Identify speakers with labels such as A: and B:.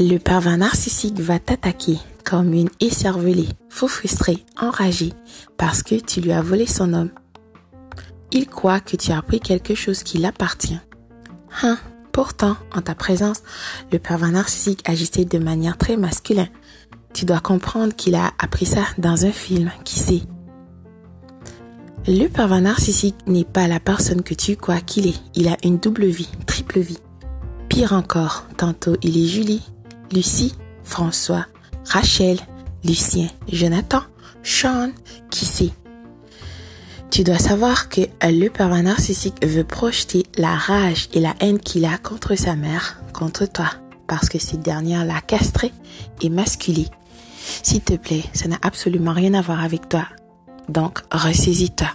A: Le pervers narcissique va t'attaquer comme une écervelée, faux frustrée, enragée, parce que tu lui as volé son homme. Il croit que tu as pris quelque chose qui l'appartient. Hein, pourtant, en ta présence, le pervers narcissique agissait de manière très masculine. Tu dois comprendre qu'il a appris ça dans un film, qui sait? Le pervers narcissique n'est pas la personne que tu crois qu'il est. Il a une double vie, triple vie. Pire encore, tantôt il est Julie, Lucie, François, Rachel, Lucien, Jonathan, Sean, qui sait? Tu dois savoir que le pervers narcissique veut projeter la rage et la haine qu'il a contre sa mère, contre toi, parce que cette dernière l'a castré et masculé. S'il te plaît, ça n'a absolument rien à voir avec toi. Donc, ressaisis-toi.